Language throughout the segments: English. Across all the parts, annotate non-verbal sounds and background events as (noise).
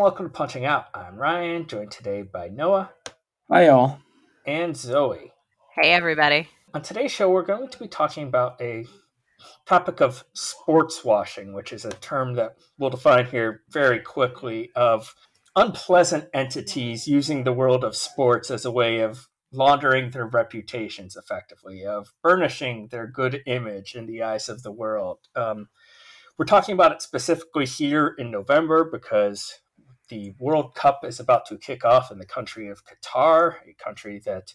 And welcome to Punching Out. I'm Ryan, joined today by Noah Hi, y'all, and Zoe. Hey, everybody. On today's show, we're going to be talking about a topic of sports washing, which is a term that we'll define here very quickly of unpleasant entities using the world of sports as a way of laundering their reputations effectively, of burnishing their good image in the eyes of the world. Um, we're talking about it specifically here in November because the World Cup is about to kick off in the country of Qatar, a country that,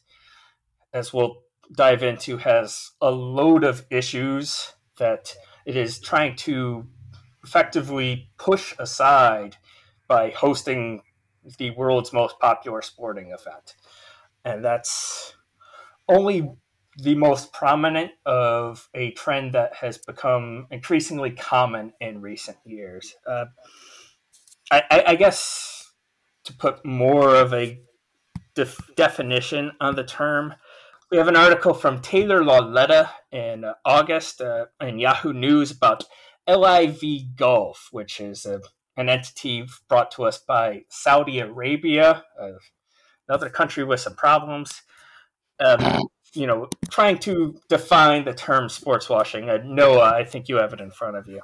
as we'll dive into, has a load of issues that it is trying to effectively push aside by hosting the world's most popular sporting event. And that's only the most prominent of a trend that has become increasingly common in recent years. Uh, I, I, I, guess to put more of a def- definition on the term, we have an article from Taylor Lauletta in August uh, in Yahoo News about LIV Golf, which is a, an entity brought to us by Saudi Arabia, uh, another country with some problems. Um, you know, trying to define the term sports washing. Uh, Noah, I think you have it in front of you.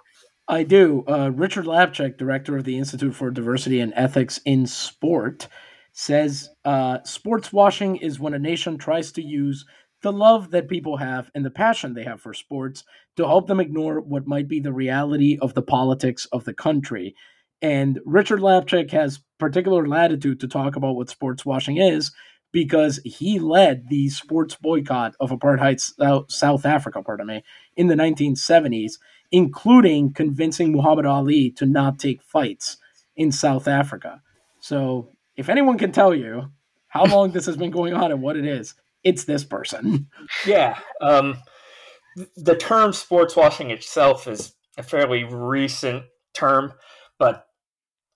I do. Uh, Richard Lapchick, director of the Institute for Diversity and Ethics in Sport, says uh, sports washing is when a nation tries to use the love that people have and the passion they have for sports to help them ignore what might be the reality of the politics of the country. And Richard Lapchick has particular latitude to talk about what sports washing is because he led the sports boycott of apartheid South Africa, pardon me, in the 1970s, including convincing Muhammad Ali to not take fights in South Africa. So, if anyone can tell you how long this has been going on and what it is, it's this person. (laughs) Yeah. Um, the term sports washing itself is a fairly recent term, but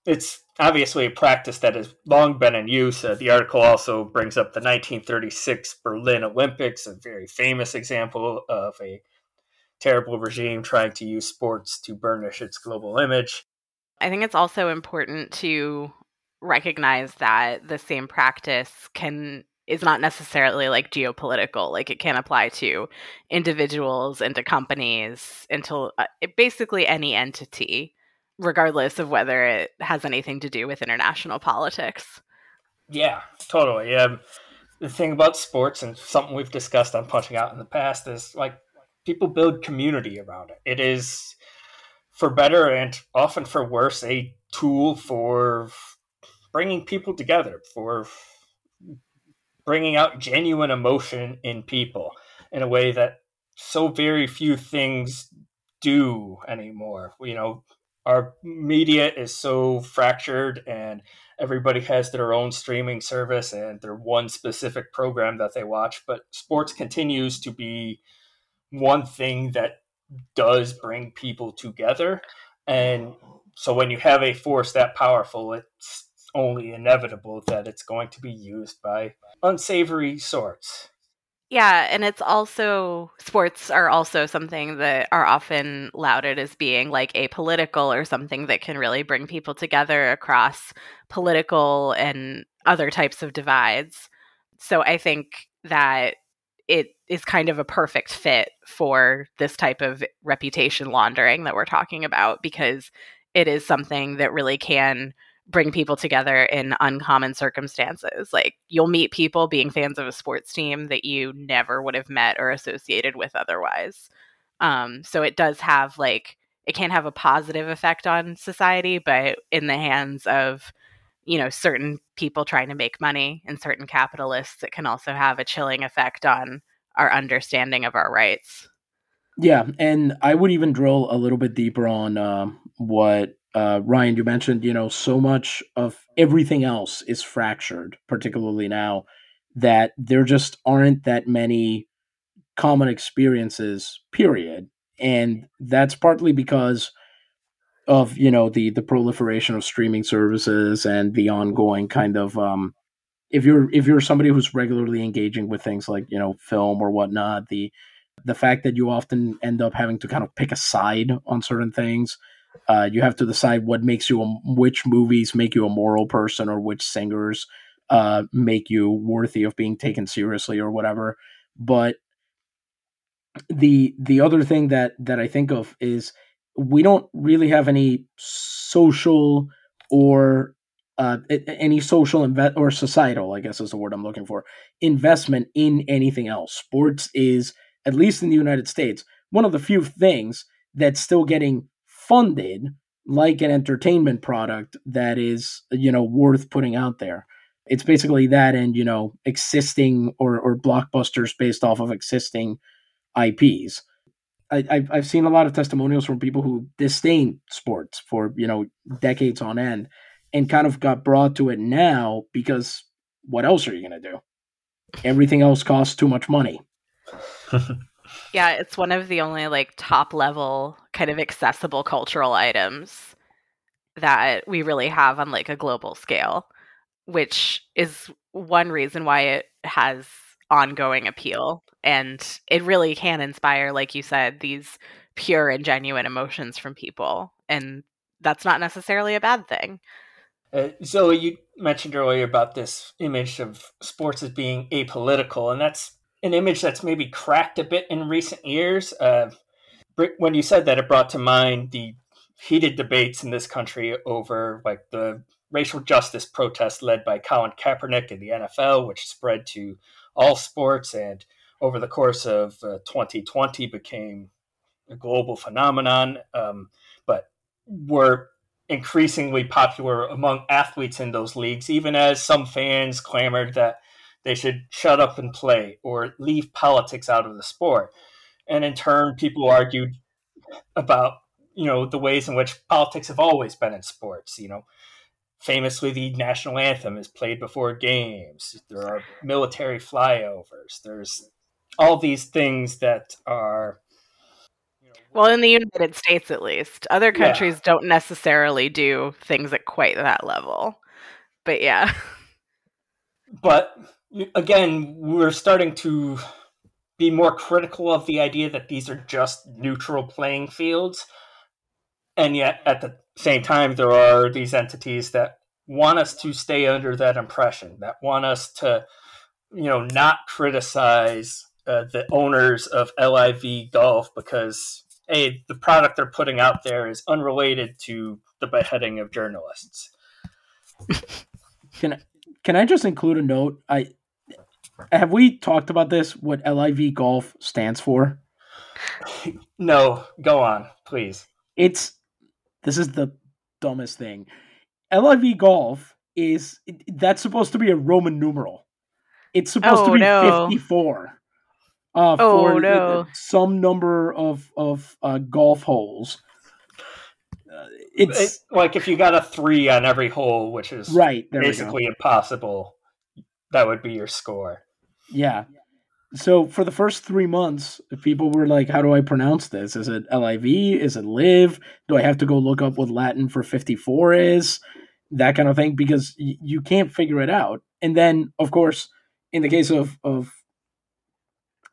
it's obviously a practice that has long been in use. Uh, the article also brings up the 1936 Berlin Olympics, a very famous example of a terrible regime trying to use sports to burnish its global image. I think it's also important to recognize that the same practice can is not necessarily like geopolitical like it can apply to individuals and to companies until uh, basically any entity regardless of whether it has anything to do with international politics. Yeah, totally. Um, the thing about sports and something we've discussed on Punching Out in the past is like people build community around it. It is, for better and often for worse, a tool for bringing people together, for bringing out genuine emotion in people in a way that so very few things do anymore. You know, our media is so fractured and everybody has their own streaming service and their one specific program that they watch but sports continues to be one thing that does bring people together and so when you have a force that powerful it's only inevitable that it's going to be used by unsavory sorts yeah, and it's also sports are also something that are often lauded as being like apolitical or something that can really bring people together across political and other types of divides. So I think that it is kind of a perfect fit for this type of reputation laundering that we're talking about because it is something that really can bring people together in uncommon circumstances. Like you'll meet people being fans of a sports team that you never would have met or associated with otherwise. Um, so it does have like it can have a positive effect on society, but in the hands of you know certain people trying to make money and certain capitalists, it can also have a chilling effect on our understanding of our rights. Yeah, and I would even drill a little bit deeper on uh, what uh, Ryan, you mentioned, you know, so much of everything else is fractured, particularly now, that there just aren't that many common experiences, period. And that's partly because of, you know, the the proliferation of streaming services and the ongoing kind of um if you're if you're somebody who's regularly engaging with things like, you know, film or whatnot, the the fact that you often end up having to kind of pick a side on certain things uh, you have to decide what makes you a, which movies make you a moral person or which singers uh, make you worthy of being taken seriously or whatever. But the the other thing that that I think of is we don't really have any social or uh, any social or societal, I guess is the word I'm looking for, investment in anything else. Sports is, at least in the United States, one of the few things that's still getting funded like an entertainment product that is you know worth putting out there. It's basically that and you know existing or or blockbusters based off of existing ips I, I've, I've seen a lot of testimonials from people who disdain sports for you know decades on end and kind of got brought to it now because what else are you going to do? Everything else costs too much money. (laughs) Yeah, it's one of the only like top level kind of accessible cultural items that we really have on like a global scale, which is one reason why it has ongoing appeal. And it really can inspire like you said these pure and genuine emotions from people. And that's not necessarily a bad thing. Uh, Zoe, you mentioned earlier about this image of sports as being apolitical, and that's an image that's maybe cracked a bit in recent years. Uh, when you said that, it brought to mind the heated debates in this country over like the racial justice protest led by Colin Kaepernick in the NFL, which spread to all sports and over the course of uh, 2020 became a global phenomenon, um, but were increasingly popular among athletes in those leagues, even as some fans clamored that they should shut up and play or leave politics out of the sport. And in turn, people argued about you know the ways in which politics have always been in sports. You know, famously, the national anthem is played before games. There are military flyovers. There's all these things that are. Well, in the United States, at least, other countries yeah. don't necessarily do things at quite that level. But yeah. But again, we're starting to be more critical of the idea that these are just neutral playing fields. And yet, at the same time, there are these entities that want us to stay under that impression, that want us to, you know, not criticize uh, the owners of LIV Golf because, hey, the product they're putting out there is unrelated to the beheading of journalists. Can I, can I just include a note? I have we talked about this? What LIV Golf stands for? (laughs) No, go on, please. It's this is the dumbest thing. LIV Golf is that's supposed to be a Roman numeral. It's supposed oh, to be no. 54. Uh, oh, for no. some number of of uh, golf holes. Uh, it's it, like if you got a three on every hole, which is right basically impossible. That would be your score. Yeah. So for the first three months, people were like, "How do I pronounce this? Is it LIV? Is it live? Do I have to go look up what Latin for fifty-four is? That kind of thing because y- you can't figure it out." And then, of course, in the case of of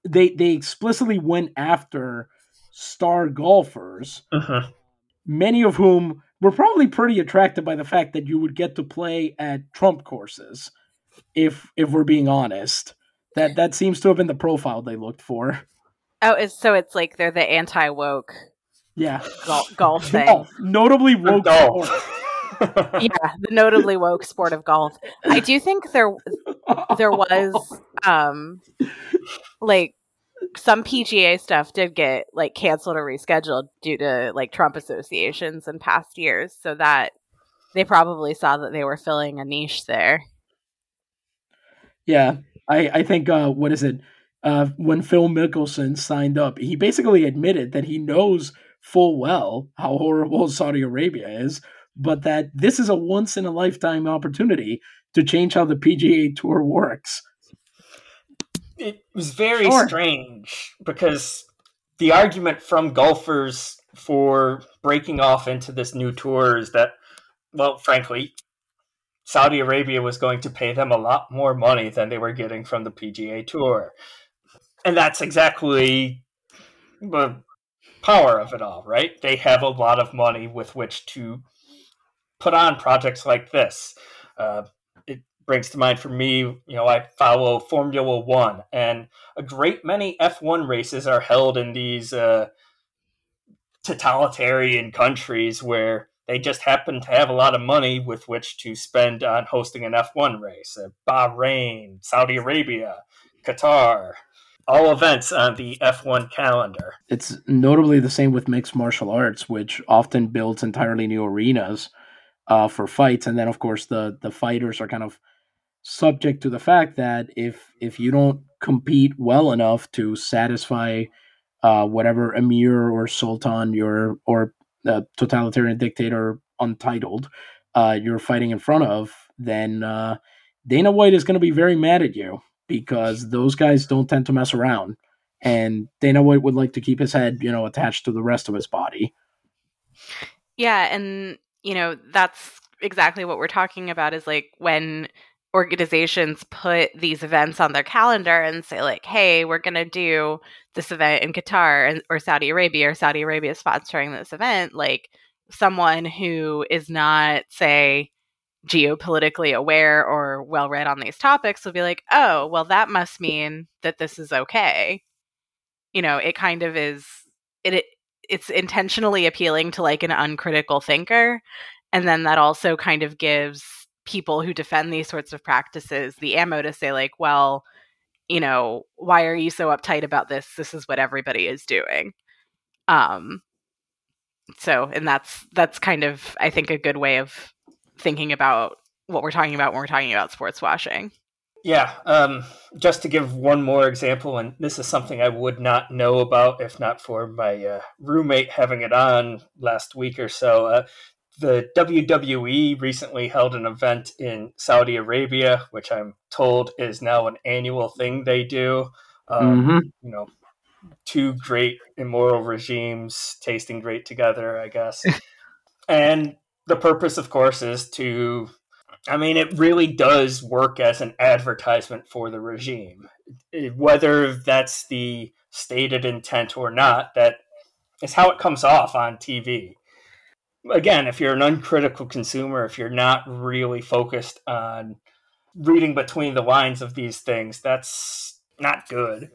they they explicitly went after star golfers, uh-huh. many of whom were probably pretty attracted by the fact that you would get to play at Trump courses, if if we're being honest. That that seems to have been the profile they looked for. Oh, it's, so it's like they're the anti woke. Yeah, golf, (laughs) golf thing. Golf. Notably woke golf. Yeah, the notably woke sport of golf. I do think there there was um like some PGA stuff did get like canceled or rescheduled due to like Trump associations in past years, so that they probably saw that they were filling a niche there. Yeah, I I think uh, what is it? Uh, when Phil Mickelson signed up, he basically admitted that he knows full well how horrible (laughs) Saudi Arabia is, but that this is a once in a lifetime opportunity to change how the PGA Tour works. It was very sure. strange because the argument from golfers for breaking off into this new tour is that, well, frankly, Saudi Arabia was going to pay them a lot more money than they were getting from the PGA Tour. And that's exactly the power of it all, right? They have a lot of money with which to put on projects like this. Uh, it brings to mind for me, you know, I follow Formula One, and a great many F1 races are held in these uh, totalitarian countries where they just happen to have a lot of money with which to spend on hosting an F1 race. Uh, Bahrain, Saudi Arabia, Qatar, all events on the F1 calendar. It's notably the same with mixed martial arts, which often builds entirely new arenas uh, for fights, and then of course the the fighters are kind of subject to the fact that if if you don't compete well enough to satisfy uh, whatever emir or sultan your or uh, totalitarian dictator untitled uh, you're fighting in front of, then uh, Dana White is going to be very mad at you because those guys don't tend to mess around, and Dana White would like to keep his head, you know, attached to the rest of his body. Yeah, and you know that's exactly what we're talking about. Is like when organizations put these events on their calendar and say like hey we're going to do this event in qatar or saudi arabia or saudi arabia sponsoring this event like someone who is not say geopolitically aware or well read on these topics will be like oh well that must mean that this is okay you know it kind of is it, it it's intentionally appealing to like an uncritical thinker and then that also kind of gives people who defend these sorts of practices the ammo to say like well you know why are you so uptight about this? This is what everybody is doing. Um so and that's that's kind of i think a good way of thinking about what we're talking about when we're talking about sports washing yeah um just to give one more example and this is something i would not know about if not for my uh, roommate having it on last week or so uh, the WWE recently held an event in Saudi Arabia, which I'm told is now an annual thing they do. Um, mm-hmm. You know, two great immoral regimes tasting great together, I guess. (laughs) and the purpose, of course, is to, I mean, it really does work as an advertisement for the regime. Whether that's the stated intent or not, that is how it comes off on TV again, if you're an uncritical consumer, if you're not really focused on reading between the lines of these things, that's not good.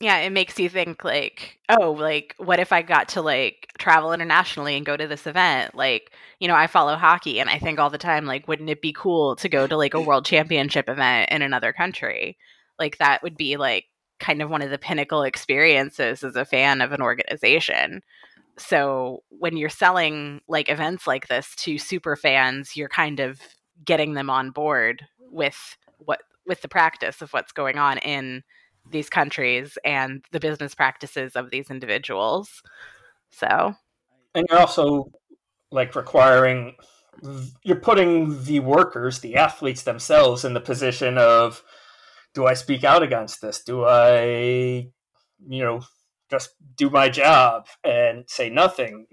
Yeah, it makes you think like, oh, like what if I got to like travel internationally and go to this event? Like, you know, I follow hockey and I think all the time like wouldn't it be cool to go to like a world championship event in another country? Like that would be like kind of one of the pinnacle experiences as a fan of an organization so when you're selling like events like this to super fans you're kind of getting them on board with what with the practice of what's going on in these countries and the business practices of these individuals so and you're also like requiring you're putting the workers the athletes themselves in the position of do i speak out against this do i you know just do my job and say nothing.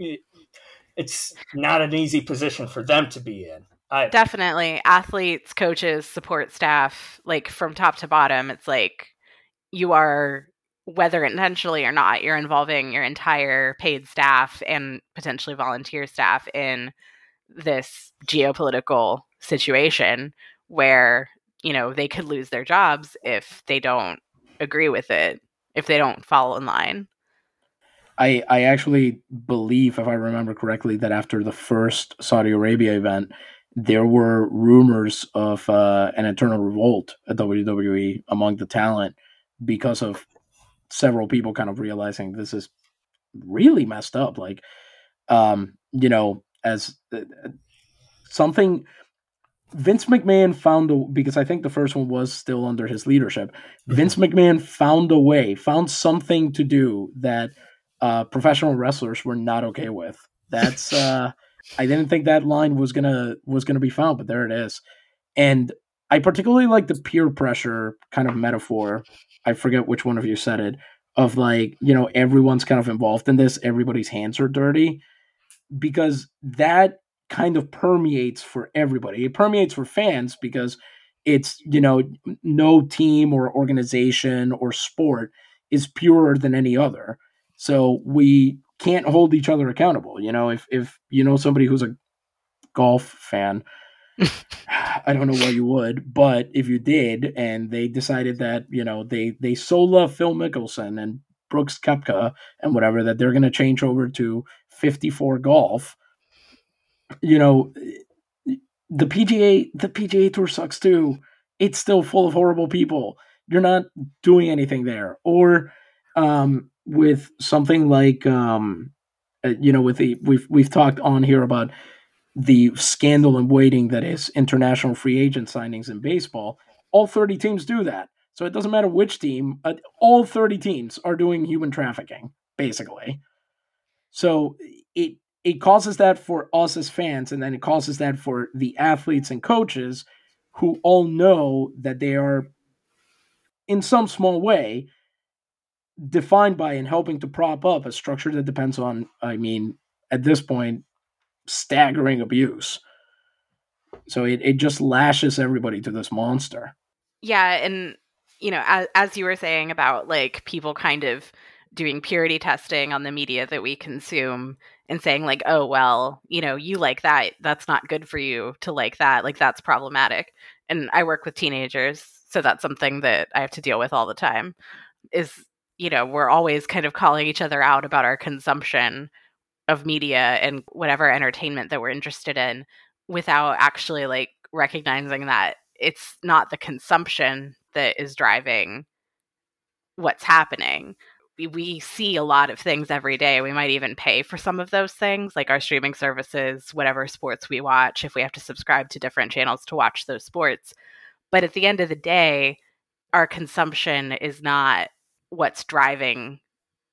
It's not an easy position for them to be in. Either. Definitely. Athletes, coaches, support staff, like from top to bottom, it's like you are, whether intentionally or not, you're involving your entire paid staff and potentially volunteer staff in this geopolitical situation where, you know, they could lose their jobs if they don't agree with it if they don't fall in line. I I actually believe, if I remember correctly, that after the first Saudi Arabia event, there were rumors of uh, an internal revolt at WWE among the talent because of several people kind of realizing this is really messed up. Like, um, you know, as uh, something Vince McMahon found a because I think the first one was still under his leadership. Vince McMahon found a way, found something to do that uh, professional wrestlers were not okay with. That's uh, I didn't think that line was gonna was gonna be found, but there it is. And I particularly like the peer pressure kind of metaphor. I forget which one of you said it of like you know everyone's kind of involved in this. Everybody's hands are dirty because that kind of permeates for everybody. It permeates for fans because it's you know no team or organization or sport is purer than any other so we can't hold each other accountable you know if if you know somebody who's a golf fan i don't know why you would but if you did and they decided that you know they they so love phil mickelson and brooks koepka and whatever that they're going to change over to 54 golf you know the PGA the PGA Tour sucks too. It's still full of horrible people. You're not doing anything there. Or um, with something like um, uh, you know, with the we've we've talked on here about the scandal and waiting that is international free agent signings in baseball. All 30 teams do that. So it doesn't matter which team, uh, all 30 teams are doing human trafficking, basically. So it it causes that for us as fans, and then it causes that for the athletes and coaches who all know that they are, in some small way, defined by and helping to prop up a structure that depends on, I mean, at this point, staggering abuse. So it, it just lashes everybody to this monster. Yeah. And, you know, as, as you were saying about like people kind of doing purity testing on the media that we consume and saying like oh well you know you like that that's not good for you to like that like that's problematic and i work with teenagers so that's something that i have to deal with all the time is you know we're always kind of calling each other out about our consumption of media and whatever entertainment that we're interested in without actually like recognizing that it's not the consumption that is driving what's happening we see a lot of things every day. We might even pay for some of those things, like our streaming services, whatever sports we watch, if we have to subscribe to different channels to watch those sports. But at the end of the day, our consumption is not what's driving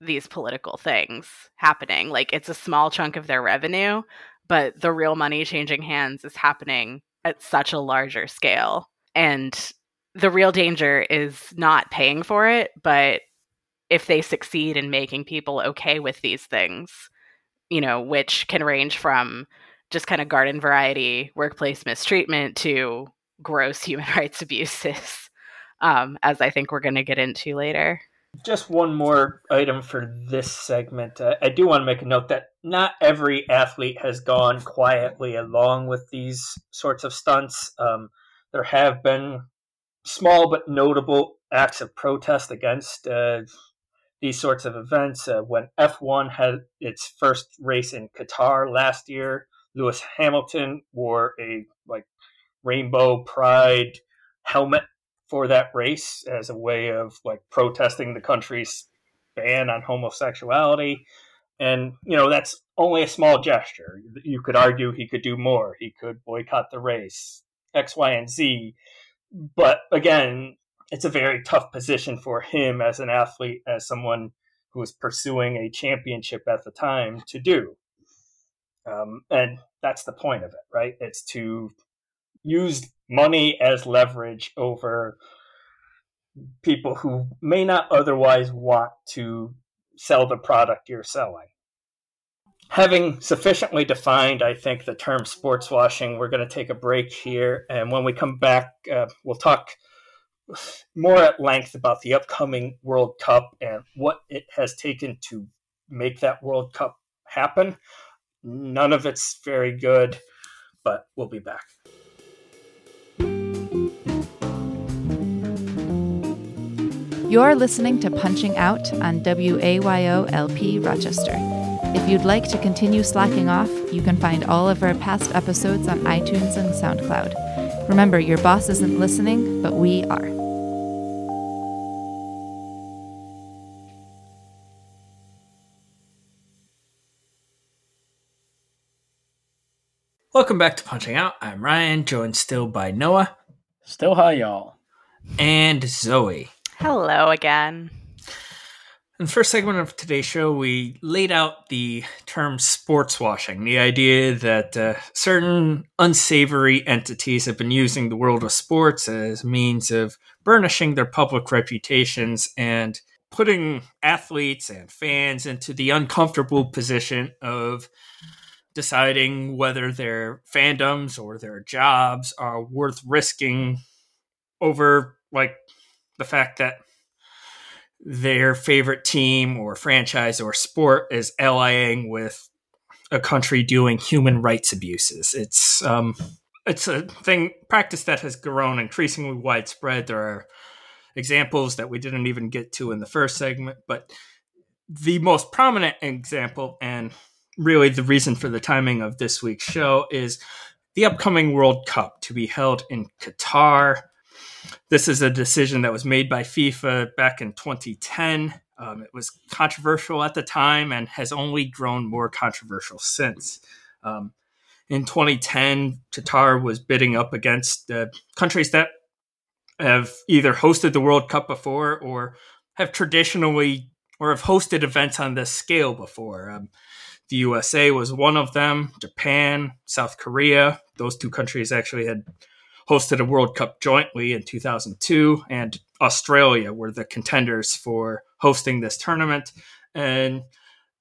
these political things happening. Like it's a small chunk of their revenue, but the real money changing hands is happening at such a larger scale. And the real danger is not paying for it, but if they succeed in making people okay with these things, you know, which can range from just kind of garden variety workplace mistreatment to gross (laughs) human rights abuses, um, as I think we're going to get into later. Just one more item for this segment. Uh, I do want to make a note that not every athlete has gone quietly along with these sorts of stunts. Um, there have been small but notable acts of protest against uh, these sorts of events. Uh, when F1 had its first race in Qatar last year, Lewis Hamilton wore a like rainbow pride helmet for that race as a way of like protesting the country's ban on homosexuality. And you know that's only a small gesture. You could argue he could do more. He could boycott the race, X, Y, and Z. But again, it's a very tough position for him as an athlete, as someone who was pursuing a championship at the time to do. Um, and that's the point of it, right? It's to use money as leverage over people who may not otherwise want to sell the product you're selling. Having sufficiently defined, I think, the term sports washing, we're going to take a break here. And when we come back, uh, we'll talk more at length about the upcoming World Cup and what it has taken to make that World Cup happen. None of it's very good, but we'll be back. You're listening to Punching Out on WAYOLP Rochester. If you'd like to continue slacking off, you can find all of our past episodes on iTunes and SoundCloud. Remember, your boss isn't listening, but we are. Welcome back to Punching Out. I'm Ryan, joined still by Noah. Still hi, y'all. And Zoe. Hello again. In the first segment of today's show, we laid out the term sports washing, the idea that uh, certain unsavory entities have been using the world of sports as means of burnishing their public reputations and putting athletes and fans into the uncomfortable position of deciding whether their fandoms or their jobs are worth risking over like the fact that their favorite team or franchise or sport is allying with a country doing human rights abuses. It's um, it's a thing practice that has grown increasingly widespread. There are examples that we didn't even get to in the first segment, but the most prominent example and really the reason for the timing of this week's show is the upcoming World Cup to be held in Qatar this is a decision that was made by FIFA back in 2010. Um, it was controversial at the time and has only grown more controversial since. Um, in 2010, Qatar was bidding up against uh, countries that have either hosted the World Cup before or have traditionally or have hosted events on this scale before. Um, the USA was one of them, Japan, South Korea. Those two countries actually had hosted a World Cup jointly in 2002, and Australia were the contenders for hosting this tournament. And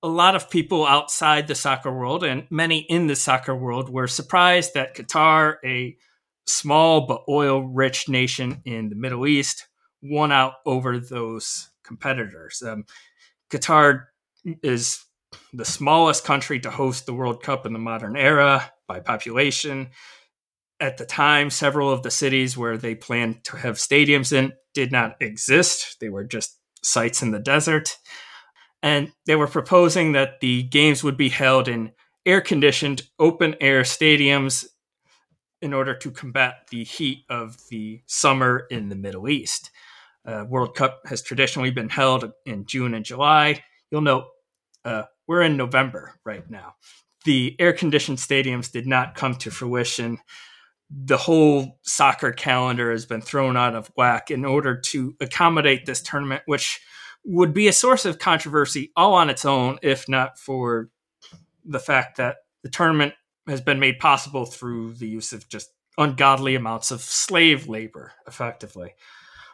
a lot of people outside the soccer world and many in the soccer world were surprised that Qatar, a small but oil rich nation in the Middle East, won out over those competitors. Um, Qatar is the smallest country to host the World Cup in the modern era by population at the time, several of the cities where they planned to have stadiums in did not exist. They were just sites in the desert. And they were proposing that the games would be held in air conditioned, open air stadiums in order to combat the heat of the summer in the Middle East. Uh, World Cup has traditionally been held in June and July. You'll note uh, we're in November right now. The air conditioned stadiums did not come to fruition the whole soccer calendar has been thrown out of whack in order to accommodate this tournament, which would be a source of controversy all on its own, if not for the fact that the tournament has been made possible through the use of just ungodly amounts of slave labor, effectively.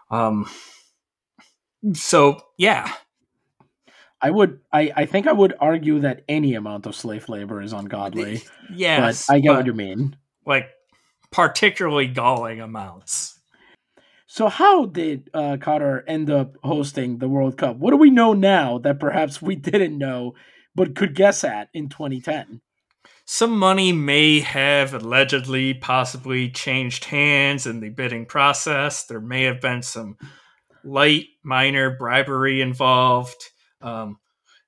Um, so, yeah. I would, I, I think I would argue that any amount of slave labor is ungodly. Yes, but I get but, what you mean. Like particularly galling amounts. So, how did uh, Qatar end up hosting the World Cup? What do we know now that perhaps we didn't know but could guess at in 2010? Some money may have allegedly, possibly changed hands in the bidding process. There may have been some light, minor bribery involved. Um,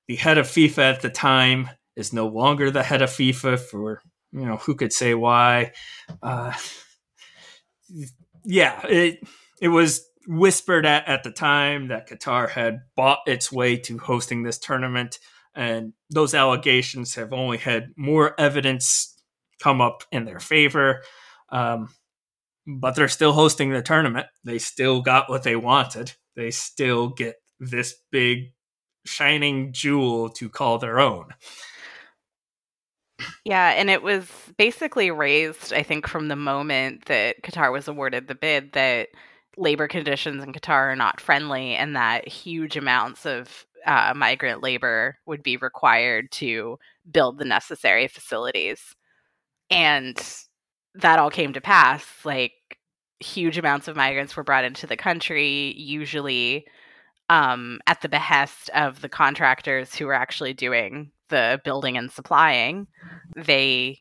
the head of FIFA at the time is no longer the head of FIFA for you know who could say why. Uh, yeah it it was whispered at, at the time that qatar had bought its way to hosting this tournament and those allegations have only had more evidence come up in their favor um, but they're still hosting the tournament. They still got what they wanted. They still get this big shining jewel to call their own yeah, and it was basically raised, I think, from the moment that Qatar was awarded the bid that labor conditions in Qatar are not friendly and that huge amounts of uh, migrant labor would be required to build the necessary facilities. And that all came to pass. Like, huge amounts of migrants were brought into the country, usually um, at the behest of the contractors who were actually doing the building and supplying, they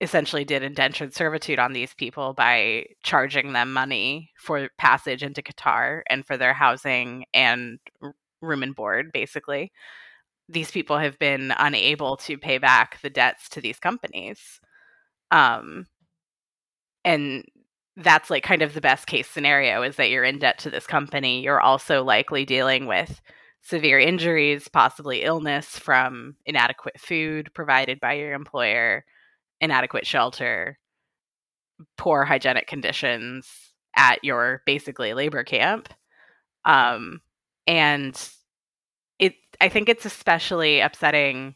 essentially did indentured servitude on these people by charging them money for passage into Qatar and for their housing and room and board, basically. These people have been unable to pay back the debts to these companies. Um, and that's like kind of the best case scenario is that you're in debt to this company. You're also likely dealing with severe injuries, possibly illness from inadequate food provided by your employer, inadequate shelter, poor hygienic conditions at your basically labor camp. Um, and it I think it's especially upsetting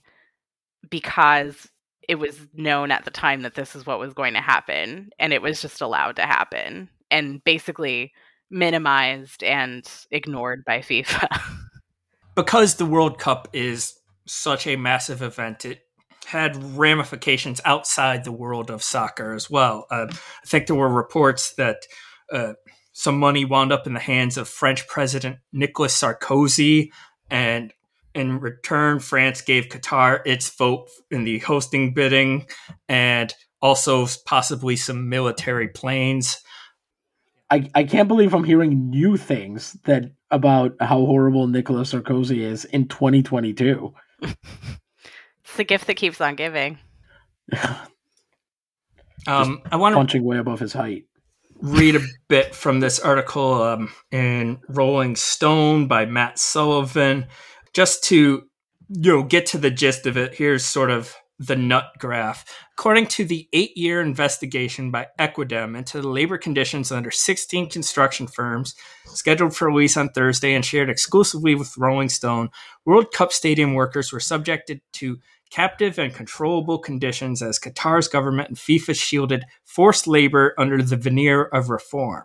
because it was known at the time that this is what was going to happen and it was just allowed to happen and basically minimized and ignored by FIFA. (laughs) because the World Cup is such a massive event, it had ramifications outside the world of soccer as well. Uh, I think there were reports that uh, some money wound up in the hands of French President Nicolas Sarkozy, and in return, France gave Qatar its vote in the hosting bidding, and also possibly some military planes. I, I can't believe I'm hearing new things that about how horrible Nicolas Sarkozy is in 2022. (laughs) it's the gift that keeps on giving. (laughs) um, I want to punching way above his height read a bit from this article um, in Rolling Stone by Matt Sullivan, just to you know get to the gist of it. Here's sort of the nut graph. According to the eight-year investigation by Equidem into the labor conditions under 16 construction firms, scheduled for release on Thursday and shared exclusively with Rolling Stone, World Cup stadium workers were subjected to captive and controllable conditions as Qatar's government and FIFA shielded forced labor under the veneer of reform.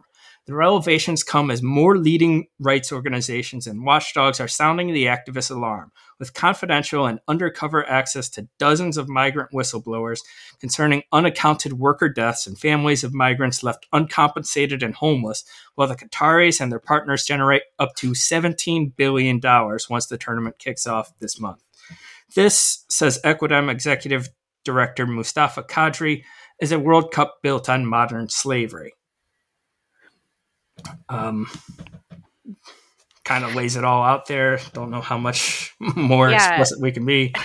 The revelations come as more leading rights organizations and watchdogs are sounding the activist alarm, with confidential and undercover access to dozens of migrant whistleblowers concerning unaccounted worker deaths and families of migrants left uncompensated and homeless, while the Qataris and their partners generate up to $17 billion once the tournament kicks off this month. This, says Equidem executive director Mustafa Kadri, is a World Cup built on modern slavery. Um, kind of lays it all out there. Don't know how much (laughs) more yeah. explicit we can be. (laughs)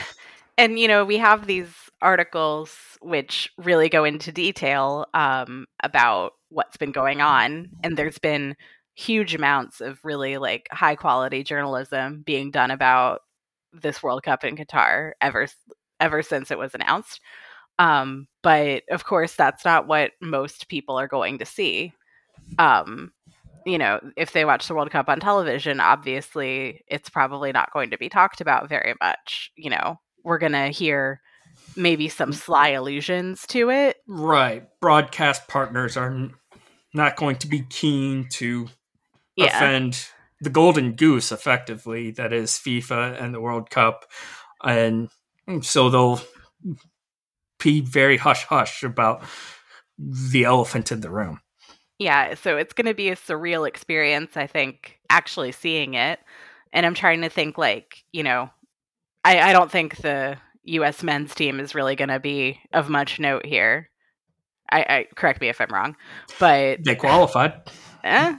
And, you know, we have these articles which really go into detail um, about what's been going on. And there's been huge amounts of really like high quality journalism being done about this World Cup in Qatar ever ever since it was announced. Um, but of course, that's not what most people are going to see. Um, you know, if they watch the World Cup on television, obviously it's probably not going to be talked about very much. You know, we're going to hear maybe some mm. sly allusions to it. Right. Broadcast partners are not going to be keen to yeah. offend the golden goose, effectively, that is FIFA and the World Cup, and so they'll be very hush hush about the elephant in the room. Yeah, so it's going to be a surreal experience, I think, actually seeing it. And I'm trying to think, like, you know, I, I don't think the U.S. men's team is really going to be of much note here. I, I, correct me if I'm wrong, but they qualified. Eh,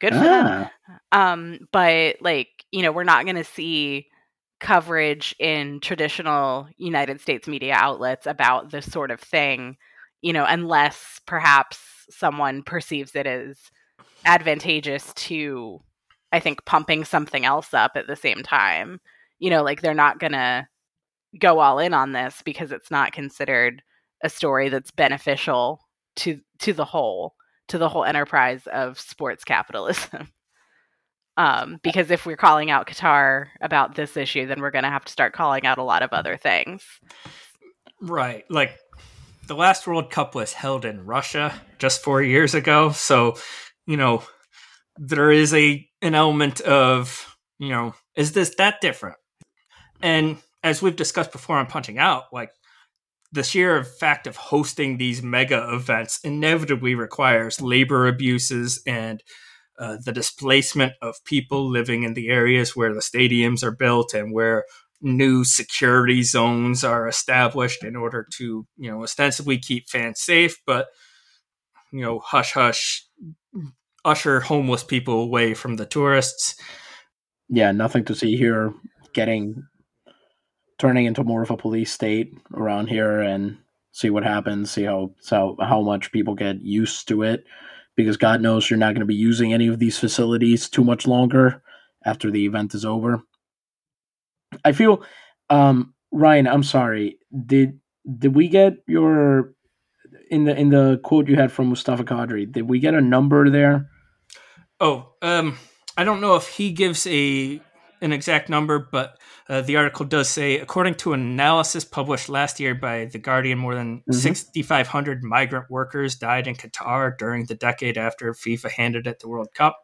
good for ah. them. Um, but like, you know, we're not going to see coverage in traditional United States media outlets about this sort of thing, you know, unless perhaps someone perceives it as advantageous to, I think, pumping something else up at the same time. You know, like they're not going to go all in on this because it's not considered a story that's beneficial to to the whole to the whole enterprise of sports capitalism. (laughs) Um, because if we're calling out Qatar about this issue, then we're going to have to start calling out a lot of other things. Right. Like the last World Cup was held in Russia just four years ago. So, you know, there is a an element of, you know, is this that different? And as we've discussed before on Punching Out, like the sheer fact of hosting these mega events inevitably requires labor abuses and uh, the displacement of people living in the areas where the stadiums are built and where new security zones are established in order to, you know, ostensibly keep fans safe, but, you know, hush hush, usher homeless people away from the tourists. Yeah, nothing to see here. Getting turning into more of a police state around here and see what happens, see how how how much people get used to it because God knows you're not going to be using any of these facilities too much longer after the event is over. I feel, um, Ryan, I'm sorry. Did did we get your in the in the quote you had from Mustafa Kadri? Did we get a number there? Oh, um, I don't know if he gives a an exact number, but uh, the article does say, according to an analysis published last year by The Guardian, more than mm-hmm. 6,500 migrant workers died in Qatar during the decade after FIFA handed it the World Cup.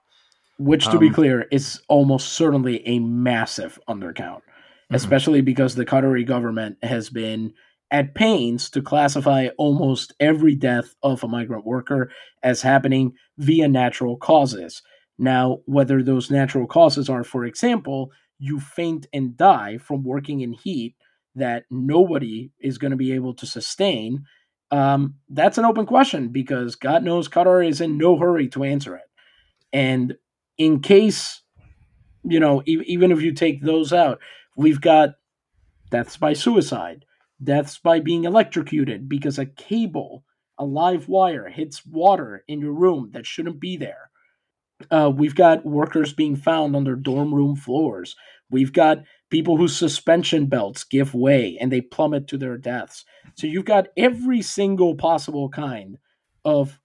Which, to um, be clear, is almost certainly a massive undercount, mm-hmm. especially because the Qatari government has been at pains to classify almost every death of a migrant worker as happening via natural causes. Now, whether those natural causes are, for example, you faint and die from working in heat that nobody is going to be able to sustain, um, that's an open question because God knows Qatar is in no hurry to answer it. And in case, you know, e- even if you take those out, we've got deaths by suicide, deaths by being electrocuted because a cable, a live wire hits water in your room that shouldn't be there. Uh, we've got workers being found under dorm room floors. We've got people whose suspension belts give way and they plummet to their deaths. So you've got every single possible kind of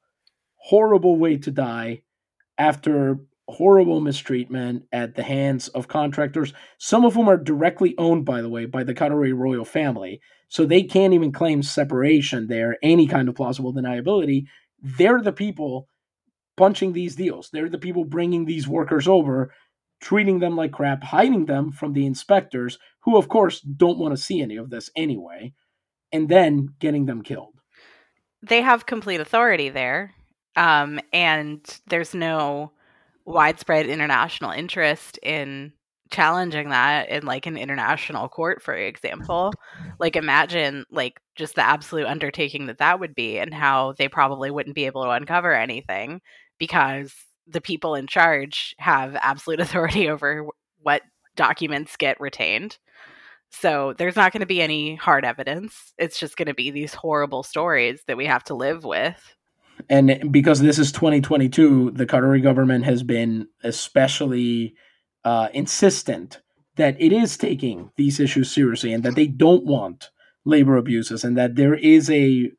horrible way to die after horrible mistreatment at the hands of contractors, some of whom are directly owned, by the way, by the Qatari royal family. So they can't even claim separation there, any kind of plausible deniability. They're the people punching these deals. They're the people bringing these workers over, treating them like crap, hiding them from the inspectors, who, of course, don't want to see any of this anyway, and then getting them killed. They have complete authority there. Um, and there's no widespread international interest in challenging that in like an international court for example like imagine like just the absolute undertaking that that would be and how they probably wouldn't be able to uncover anything because the people in charge have absolute (laughs) authority over what documents get retained. So there's not going to be any hard evidence. It's just going to be these horrible stories that we have to live with. And because this is 2022, the Qatari government has been especially uh, insistent that it is taking these issues seriously and that they don't want labor abuses and that there is a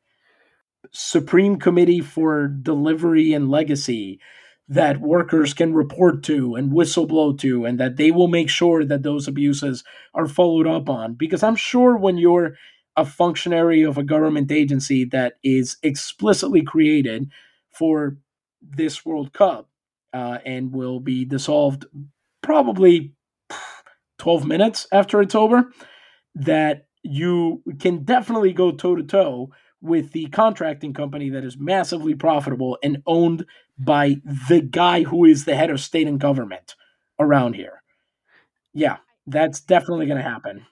Supreme Committee for Delivery and Legacy that workers can report to and whistleblow to, and that they will make sure that those abuses are followed up on. Because I'm sure when you're a functionary of a government agency that is explicitly created for this World Cup uh, and will be dissolved probably 12 minutes after it's over, that you can definitely go toe to toe with the contracting company that is massively profitable and owned by the guy who is the head of state and government around here. Yeah, that's definitely going to happen.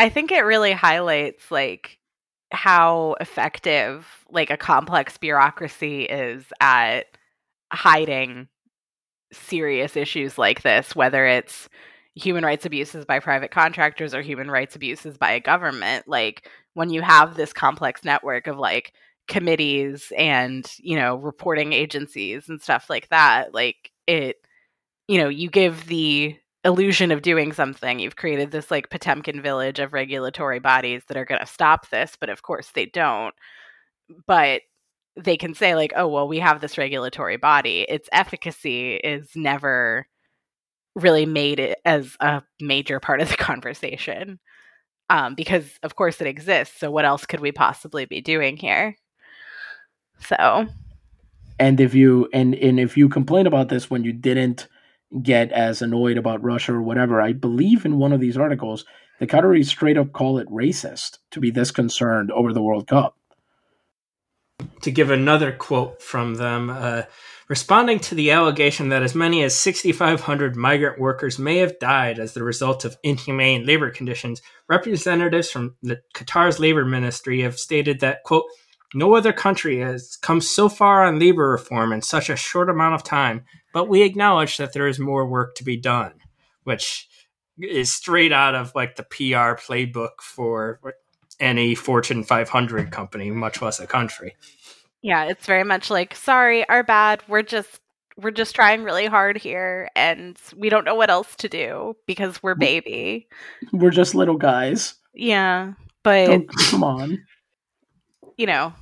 I think it really highlights like how effective like a complex bureaucracy is at hiding serious issues like this whether it's human rights abuses by private contractors or human rights abuses by a government. Like when you have this complex network of like committees and you know reporting agencies and stuff like that like it you know you give the illusion of doing something you've created this like potemkin village of regulatory bodies that are going to stop this but of course they don't but they can say like oh well we have this regulatory body its efficacy is never really made it as a major part of the (laughs) conversation um, because of course it exists. So what else could we possibly be doing here? So, and if you and and if you complain about this when you didn't get as annoyed about Russia or whatever, I believe in one of these articles the Qataris straight up call it racist to be this concerned over the World Cup. To give another quote from them, uh, responding to the allegation that as many as 6,500 migrant workers may have died as the result of inhumane labor conditions, representatives from the Qatar's labor ministry have stated that, quote, no other country has come so far on labor reform in such a short amount of time, but we acknowledge that there is more work to be done, which is straight out of like the PR playbook for any Fortune 500 company, much less a country. Yeah, it's very much like, sorry, our bad. We're just we're just trying really hard here and we don't know what else to do because we're baby. We're just little guys. Yeah. But don't, come on. You know,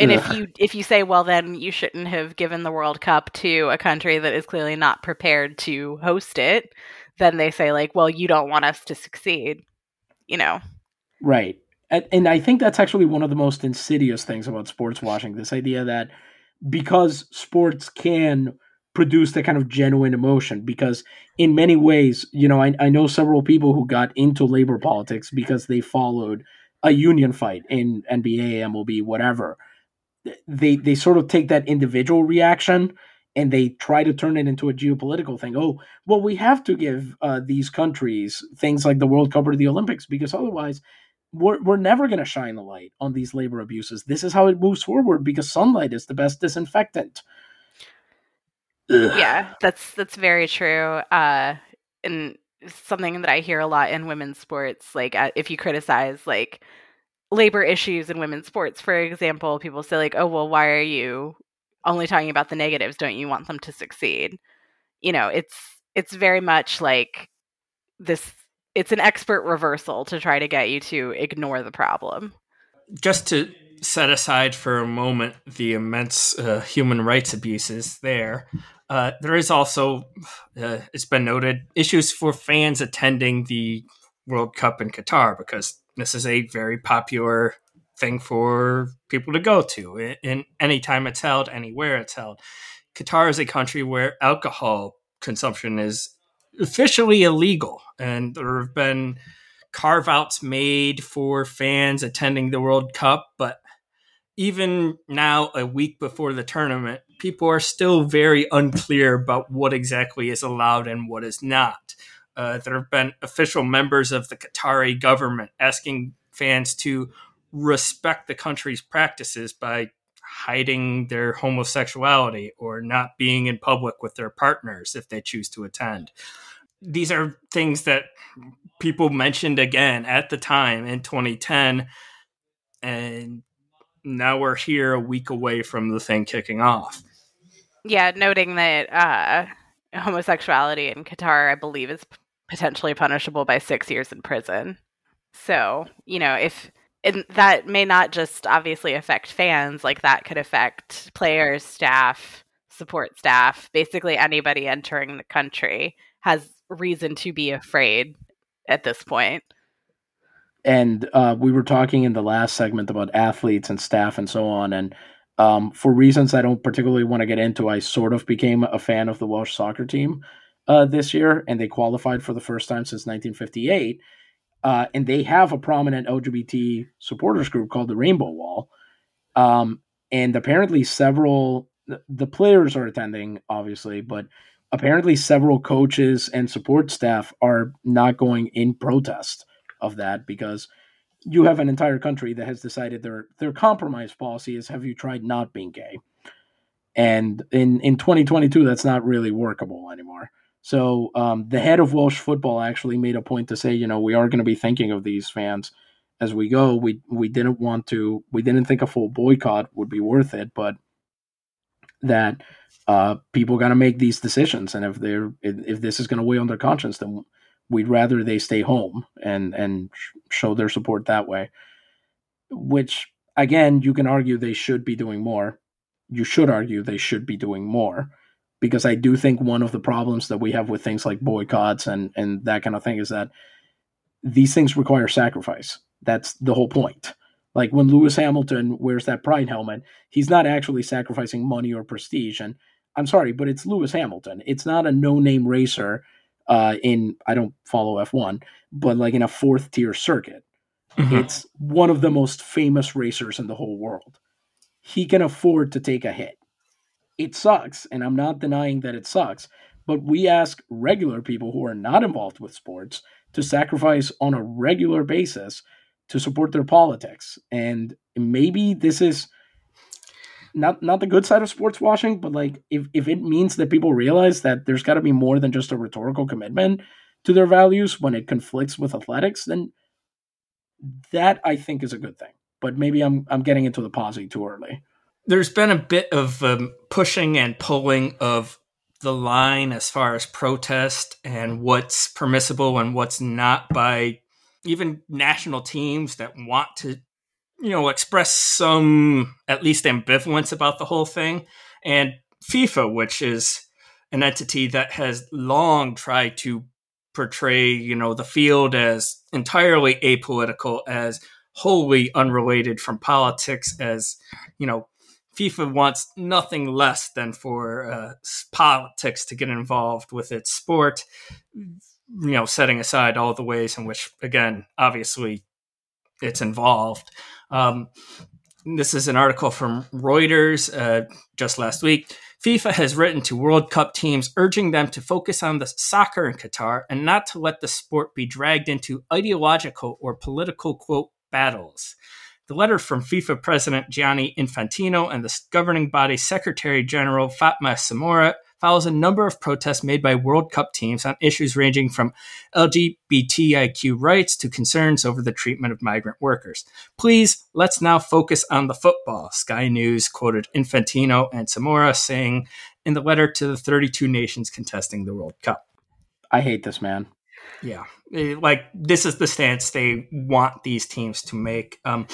And if you if you say, well, then you shouldn't have given the World Cup to a country that is clearly not prepared to host it, then they say like, well, you don't want us to succeed. You know, right? And, and I think that's actually one of the most insidious things about sports washing. This idea that because sports can produce that kind of genuine emotion because in many ways you know I, I know several people who got into labor politics because they followed a union fight in nba mlb whatever they they sort of take that individual reaction and they try to turn it into a geopolitical thing oh well we have to give uh, these countries things like the world cup or the olympics because otherwise we're, we're never going to shine a light on these labor abuses this is how it moves forward because sunlight is the best disinfectant Ugh. Yeah, that's that's very true. Uh, and something that I hear a lot in women's sports, like uh, if you criticize like labor issues in women's sports, for example, people say like, "Oh, well, why are you only talking about the negatives? Don't you want them to succeed?" You know, it's it's very much like this. It's an expert reversal to try to get you to ignore the problem. Just to set aside for a moment the immense uh, human rights abuses there. Uh, there is also, uh, it's been noted, issues for fans attending the World Cup in Qatar because this is a very popular thing for people to go to in, in any time it's held, anywhere it's held. Qatar is a country where alcohol consumption is officially illegal, and there have been carve outs made for fans attending the World Cup, but even now, a week before the tournament, people are still very unclear about what exactly is allowed and what is not. Uh, there have been official members of the Qatari government asking fans to respect the country's practices by hiding their homosexuality or not being in public with their partners if they choose to attend. These are things that people mentioned again at the time in 2010 and now we're here a week away from the thing kicking off. Yeah, noting that uh, homosexuality in Qatar, I believe, is potentially punishable by six years in prison. So, you know, if and that may not just obviously affect fans, like that could affect players, staff, support staff, basically anybody entering the country has reason to be afraid at this point. and uh, we were talking in the last segment about athletes and staff and so on. And um, for reasons I don't particularly want to get into, I sort of became a fan of the Welsh soccer team uh, this year, and they qualified for the first time since 1958. Uh, and they have a prominent LGBT supporters group called the Rainbow Wall. Um, and apparently, several the players are attending, obviously, but apparently, several coaches and support staff are not going in protest of that because you have an entire country that has decided their their compromise policy is have you tried not being gay and in in 2022 that's not really workable anymore so um, the head of welsh football actually made a point to say you know we are going to be thinking of these fans as we go. We we didn't want to we didn't think a full boycott would be worth it but that uh, people got to make these decisions and if they're if, if this is going to weigh on their conscience then we'd rather they stay home and and show their support that way. Which again you can argue they should be doing more. You should argue they should be doing more because i do think one of the problems that we have with things like boycotts and and that kind of thing is that these things require sacrifice that's the whole point like when lewis hamilton wears that pride helmet he's not actually sacrificing money or prestige and i'm sorry but it's lewis hamilton it's not a no name racer uh, in I don't follow F1, but like in a fourth tier circuit. Mm-hmm. It's one of the most famous racers in the whole world. He can afford to take a hit. It sucks, and I'm not denying that it sucks, but we ask regular people who are not involved with sports to sacrifice on a regular basis to support their politics. And maybe this is not not the good side of sports washing, but like if if it means that people realize that there's got to be more than just a rhetorical commitment to their values when it conflicts with athletics, then that I think is a good thing. But maybe I'm I'm getting into the posy too early. There's been a bit of um, pushing and pulling of the line as far as protest and what's permissible and what's not by even national teams that want to you know, expressed some at least ambivalence about the whole thing. And FIFA, which is an entity that has long tried to portray, you know, the field as entirely apolitical, as wholly unrelated from politics, as, you know, FIFA wants nothing less than for uh, politics to get involved with its sport, you know, setting aside all the ways in which, again, obviously it's involved. Um, this is an article from Reuters uh, just last week. FIFA has written to World Cup teams urging them to focus on the soccer in Qatar and not to let the sport be dragged into ideological or political quote battles. The letter from FIFA President Gianni Infantino and the governing body Secretary General Fatma Samoura follows a number of protests made by World Cup teams on issues ranging from LGBTIQ rights to concerns over the treatment of migrant workers. Please, let's now focus on the football. Sky News quoted Infantino and Samoura saying in the letter to the 32 nations contesting the World Cup. I hate this man. Yeah, eh, like this is the stance they want these teams to make. Um,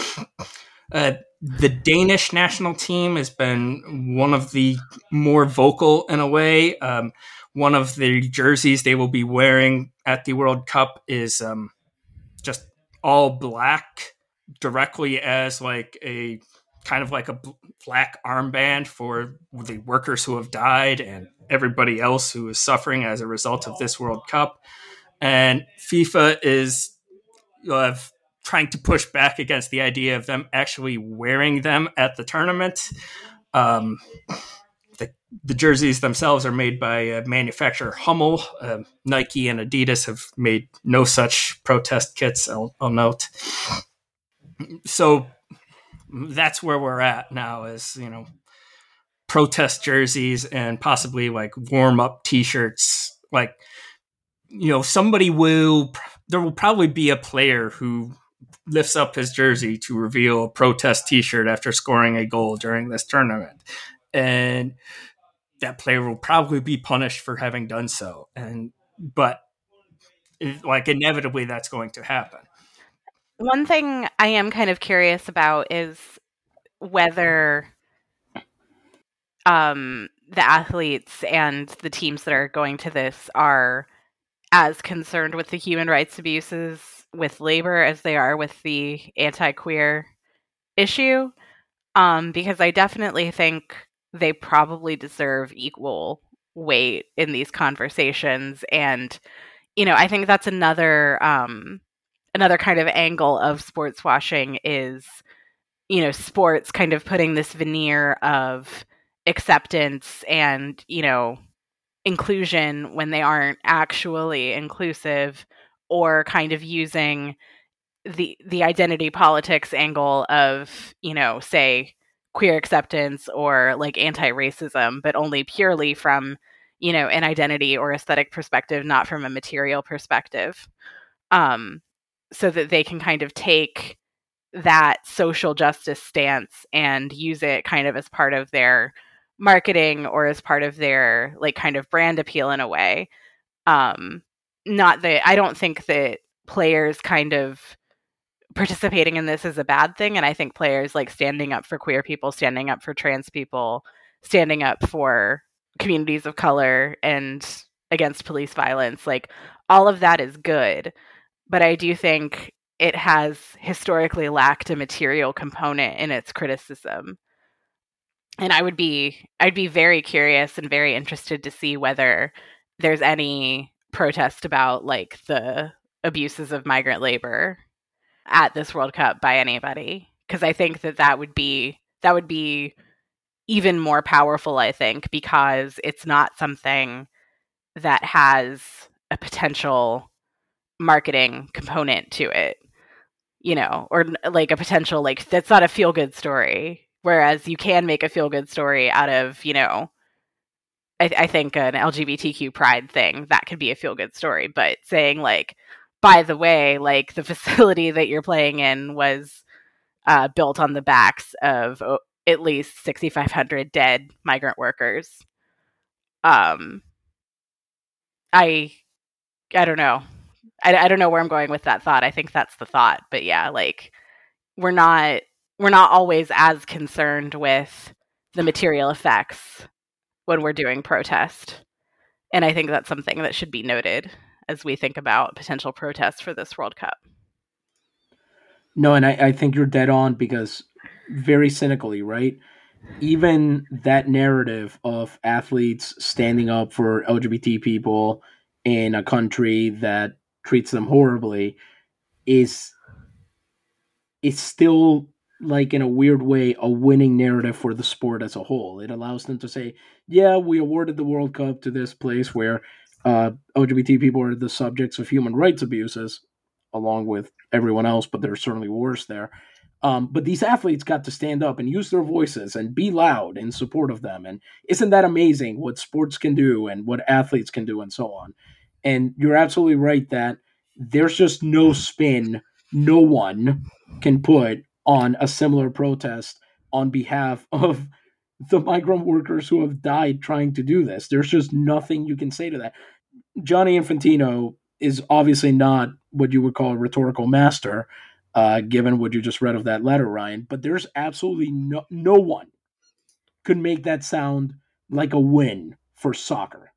uh, the Danish national team has been one of the more vocal in a way. Um, one of the jerseys they will be wearing at the World Cup is um, just all black, directly as like a kind of like a black armband for the workers who have died and everybody else who is suffering as a result of this World Cup. And FIFA is trying to push back against the idea of them actually wearing them at the tournament. Um, the, the, jerseys themselves are made by uh, manufacturer Hummel. Uh, Nike and Adidas have made no such protest kits, I'll, I'll note. So that's where we're at now is, you know, protest jerseys and possibly like warm up t shirts. Like, you know, somebody will, there will probably be a player who lifts up his jersey to reveal a protest T-shirt after scoring a goal during this tournament, and that player will probably be punished for having done so. And but like inevitably, that's going to happen. One thing I am kind of curious about is whether um, the athletes and the teams that are going to this are as concerned with the human rights abuses with labor as they are with the anti-queer issue um, because i definitely think they probably deserve equal weight in these conversations. And you know i think that's another um, another kind of angle of sports washing is you know sports kind of putting this veneer of acceptance and you know inclusion when they aren't actually inclusive or kind of using the the identity politics angle of you know say queer acceptance or like anti-racism but only purely from you know an identity or aesthetic perspective not from a material perspective. Um so that they can kind of take that social justice stance and use it kind of as part of their marketing or as part of their like kind of brand appeal in a way. Um not that i don't think that players kind of participating in this is a bad thing and i think players like standing up for queer people standing up for trans people standing up for communities of color and against police violence like all of that is good. But i do think it has historically lacked a material component in its criticism and I would be I'd be very curious and very interested to see whether there's any protest about like the abuses of migrant labor at this World Cup by anybody because I think that that would be that would be even more powerful I think because it's not something that has a potential marketing component to it you know or like a potential like that's not a feel good story Whereas you can make a feel good story out of, you know, I, I think an LGBTQ pride thing that could be a feel good story. But saying like, by the way, like the (laughs) facility that you're playing in was uh, built on the backs of oh, at least 6,500 dead migrant workers. Um, I, I don't know. I, I don't know where I'm going with that thought. I think that's the thought, but yeah, like we're not we're not always as concerned with the material effects when we're doing protest. And I think that's something that should be noted as we think about potential protests for this World Cup. No, and I, I think you're dead on because very cynically, right? Even that narrative of athletes standing up for LGBT people in a country that treats them horribly is is still like in a weird way a winning narrative for the sport as a whole. It allows them to say, "Yeah, we awarded the World Cup to this place where uh, LGBT people are the subjects of human rights abuses, along with everyone else, but they're certainly worse there." Um, but these athletes got to stand up and use their voices and be loud in support of them. And isn't that amazing what sports can do and what athletes can do and so on? And you're absolutely right that there's just no spin, no one can put on a similar protest on behalf (laughs) of the migrant workers who have died trying to do this. There's just nothing you can say to that. Gianni Infantino is obviously not what you would call a rhetorical master, uh, given what you just read of that letter, Ryan. But there's absolutely no no one could make that sound like a win for soccer.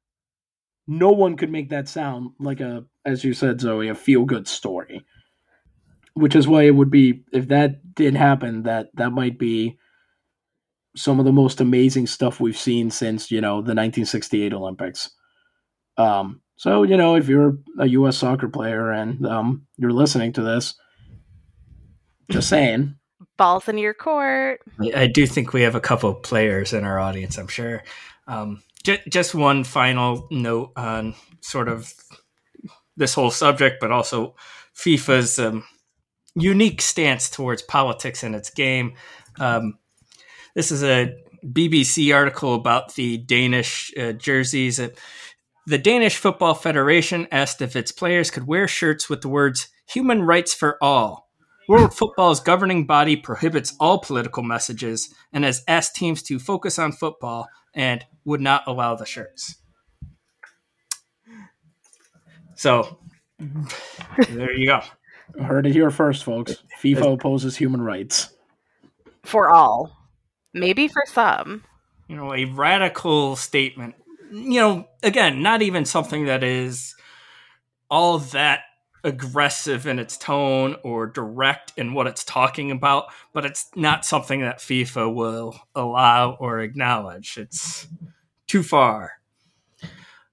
No one could make that sound like a, as you said, Zoe, a feel good story which is why it would be if that did happen that that might be some of the most amazing stuff we've seen since you know the 1968 olympics. Um so you know if you're a us soccer player and um you're listening to this just saying. Balls in your court. I do think we have a couple players in our audience i'm sure. Um j- just one final note on sort of this whole subject but also fifa's um, unique stance towards politics and its game. Um, this is a BBC article about the Danish uh, jerseys. Uh, the Danish Football Federation asked if its players could wear shirts with the words human rights for all. World Football's governing body prohibits all political messages and has asked teams to focus on football and would not allow the shirts. So, there you go. Heard it here first, folks. FIFA opposes human rights. For all. Maybe for some. You know, a radical statement. You know, again, not even something that is all that aggressive in its tone or direct in what it's talking about, but it's not something that FIFA will allow or acknowledge. It's too far.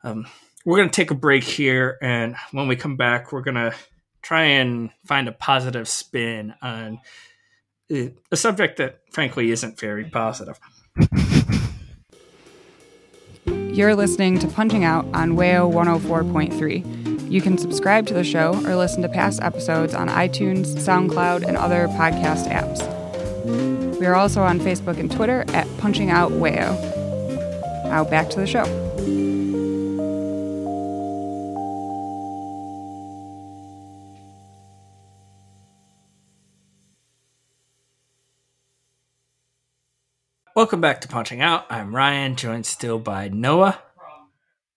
Um, we're going to take a break here, and when we come back, we're going to try and find a positive spin on a subject that frankly isn't very positive. You're listening to Punching Out on WAYO 104.3. You can subscribe to the show or listen to past episodes on iTunes, SoundCloud, and other podcast apps. We are also on Facebook and Twitter at Punching Out WAYO. Now back to the show. Welcome back to Punching Out. I'm Ryan, joined still by Noah.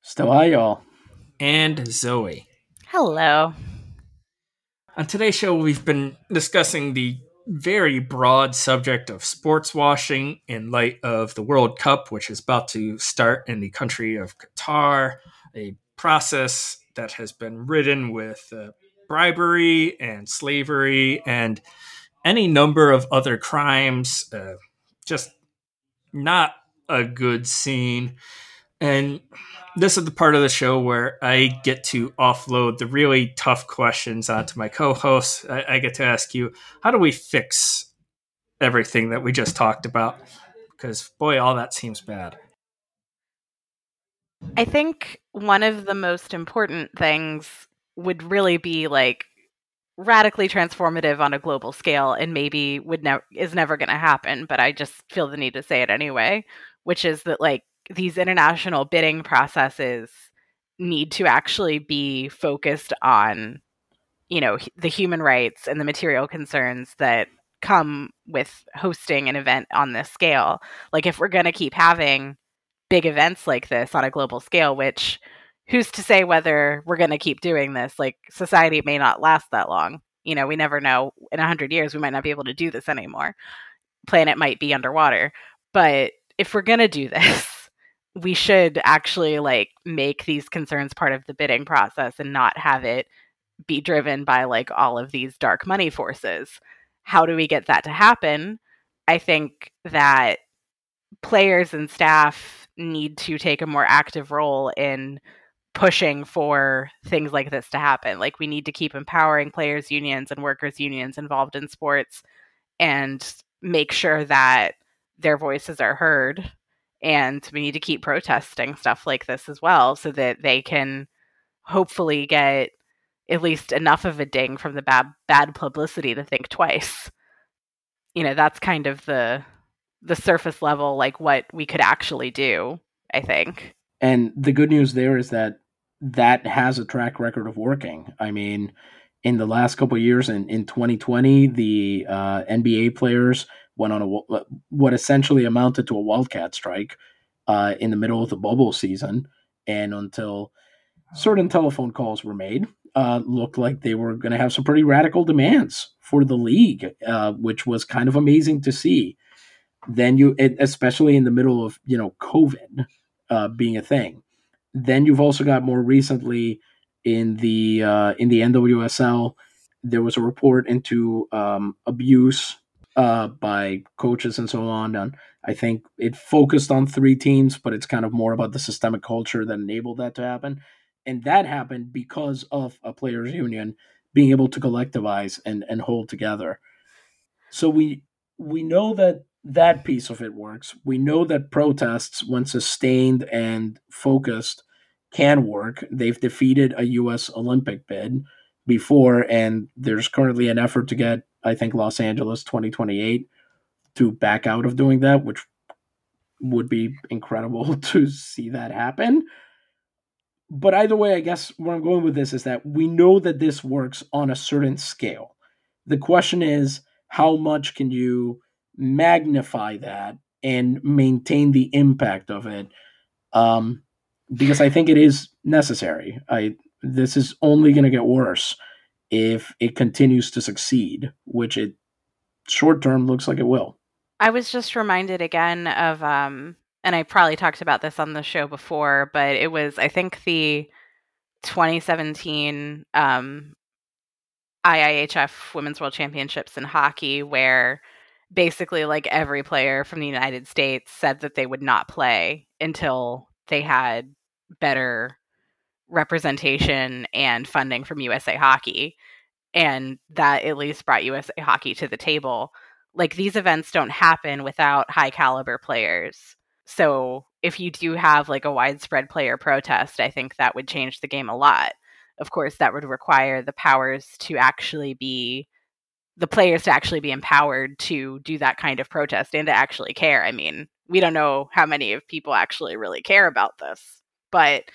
Still hi, y'all. And Zoe. Hello. On today's show, we've been discussing the very broad subject of sports washing in light of the World Cup, which is about to start in the country of Qatar, a process that has been ridden with uh, bribery and slavery and any number of other crimes. Uh, just not a good scene. And this is the part of the show where I get to offload the really tough questions onto my co hosts. I, I, get to ask you, how do we fix everything that we just talked about? Because, boy, all that seems bad. I think one of the most important things would really be like radically transformative on a global scale and maybe would never is never going to happen but i just feel the need to say it anyway which is that like these international bidding processes need to actually be focused on you know the human rights and the material concerns that come with hosting an event on this scale. Like if we're going to keep having big events like this on a global scale which who's to say whether we're going to keep doing this? Like society may not last that long. You know, we never know. In 100 years, we might not be able to do this anymore. Planet might be underwater. But if we're going to do (laughs) this, we should actually like make these concerns part of the bidding process and not have it be driven by like all of these dark money forces. How do we get that to happen? I think that players and staff need to take a more active role in pushing for things like this to happen. Like we need to keep empowering players unions and workers unions involved in sports and make sure that their voices are heard and we need to keep protesting stuff like this as well so that they can hopefully get at least enough of a ding from the bad bad publicity to think twice. You know, that's kind of the the surface level like what we could actually do, I think. And the good news there is that that has a track record of working. I mean, in the last couple years, in, in 2020, the uh, NBA players went on a what essentially amounted to a wildcat strike uh, in the middle of the bubble season, and until certain telephone calls were made, uh, looked like they were going to have some pretty radical demands for the league, uh, which was kind of amazing to see. Then you, especially in the middle of you know COVID uh, being a thing, then you've also got more recently in the uh, in the NWSL, there was a report into um, abuse uh, by coaches and so on. And I think it focused on three teams, but it's kind of more about the systemic culture that enabled that to happen. And that happened because of a players' union being able to collectivize and, and hold together. So we we know that that piece of it works. We know that protests, when sustained and focused, can work. They've defeated a U.S. Olympic bid before, and there's currently an effort to get, I think, Los Angeles 2028 to back out of doing that, which would be incredible (laughs) to see that happen. But either way, I guess where I'm going with this is that we know that this works on a certain scale. The question is, how much can you magnify that and maintain the impact of it um, because I think it is necessary. I this is only going to get worse if it continues to succeed, which it short term looks like it will. I was just reminded again of um and I probably talked about this on the show before, but it was I think the 2017 um IIHF Women's World Championships in hockey where basically like every player from the United States said that they would not play until they had better representation and funding from USA Hockey and that at least brought USA Hockey to the table. Like these events don't happen without high caliber players. So if you do have like a widespread player protest, I think that would change the game a lot. Of course, that would require the powers to actually be the players to actually be empowered to do that kind of protest and to actually care. I mean, we don't know how many of people actually really care about this, but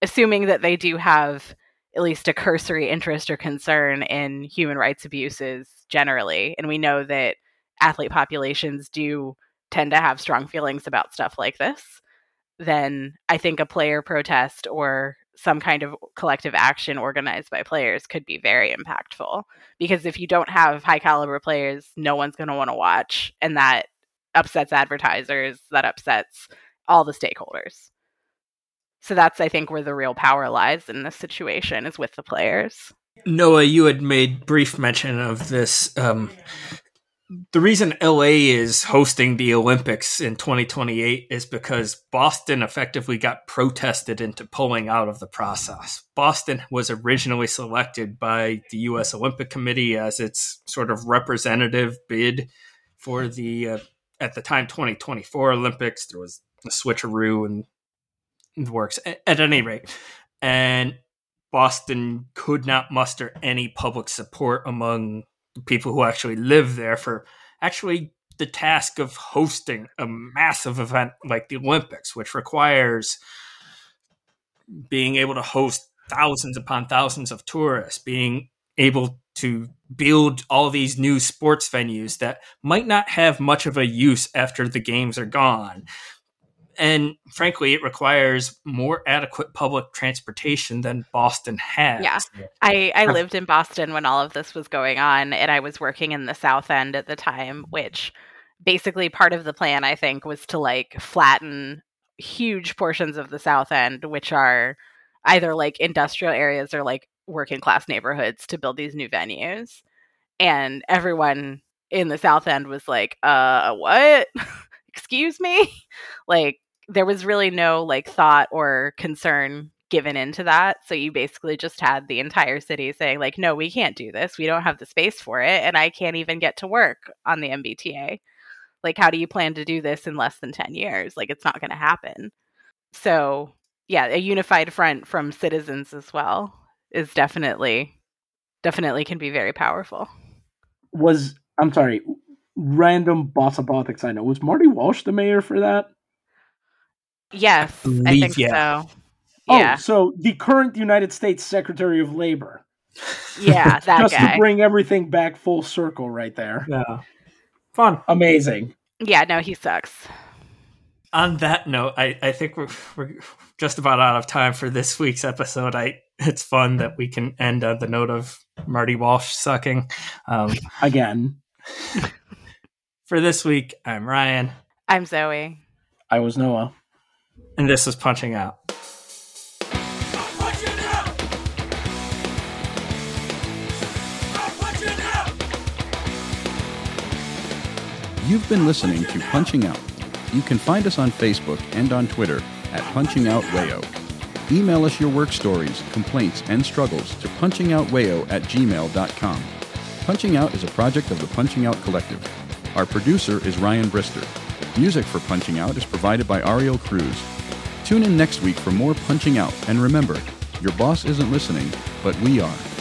assuming that they do have at least a cursory interest or concern in human rights abuses generally, and we know that athlete populations do tend to have strong feelings about stuff like this, then I think a player protest or some kind of collective action organized by players could be very impactful. Because if you don't have high caliber players no one's going to want to watch and that upsets advertisers that upsets all the stakeholders. So that's i think where the real power lies in this situation is with the players. Noah you had made brief mention of this um, the reason LA is hosting the Olympics in 2028 is because Boston effectively got protested into pulling out of the process. Boston was originally selected by the US Olympic Committee as its sort of representative bid for the uh, at the time 2024 Olympics. There was a switcheroo and the works at, at any rate. And Boston could not muster any public support among people who actually live there for actually the task of hosting a massive event like the Olympics, which requires being able to host thousands upon thousands of tourists, being able to build all these new sports venues that might not have much of a use after the games are gone. And frankly, it requires more adequate public transportation than Boston has. Yeah. I, I lived in Boston when all of this was going on, and I was working in the South End at the time, which basically part of the plan, I think, was to like flatten huge portions of the South End, which are either like industrial areas or like working class neighborhoods to build these new venues. And everyone in the South End was like, uh, what? (laughs) Excuse me? (laughs) like, there was really no like thought or concern given into that. So you basically just had the entire city saying, like, no, we can't do this. We don't have the space for it. And I can't even get to work on the MBTA. Like, how do you plan to do this in less than 10 years? Like, it's not going to happen. So, yeah, a unified front from citizens as well is definitely, definitely can be very powerful. Was, I'm sorry, random boss of politics I know. Was Marty Walsh the mayor for that? Yes, I, I think yeah. so. Yeah. Oh, so the current United States Secretary of Labor. Yeah, (laughs) that just guy. to bring everything back full circle, right there. Yeah, fun, amazing. Yeah, no, he sucks. On that note, I, I think we're, we're just about out of time for this week's episode. I it's fun that we can end on the note of Marty Walsh sucking. Um, Again. (laughs) for this week, I'm Ryan. I'm Zoe. I was Noah. And this is Punching Out. You've been listening to Punching Out. You can find us on Facebook and on Twitter at Punching Out Wayo. Email us your work stories, complaints, and struggles to punchingoutwayo at gmail.com. Punching Out is a project of the Punching Out Collective. Our producer is Ryan Brister. Music for Punching Out is provided by Ariel Cruz. Tune in next week for more Punching Out, and remember, your boss isn't listening, but we are.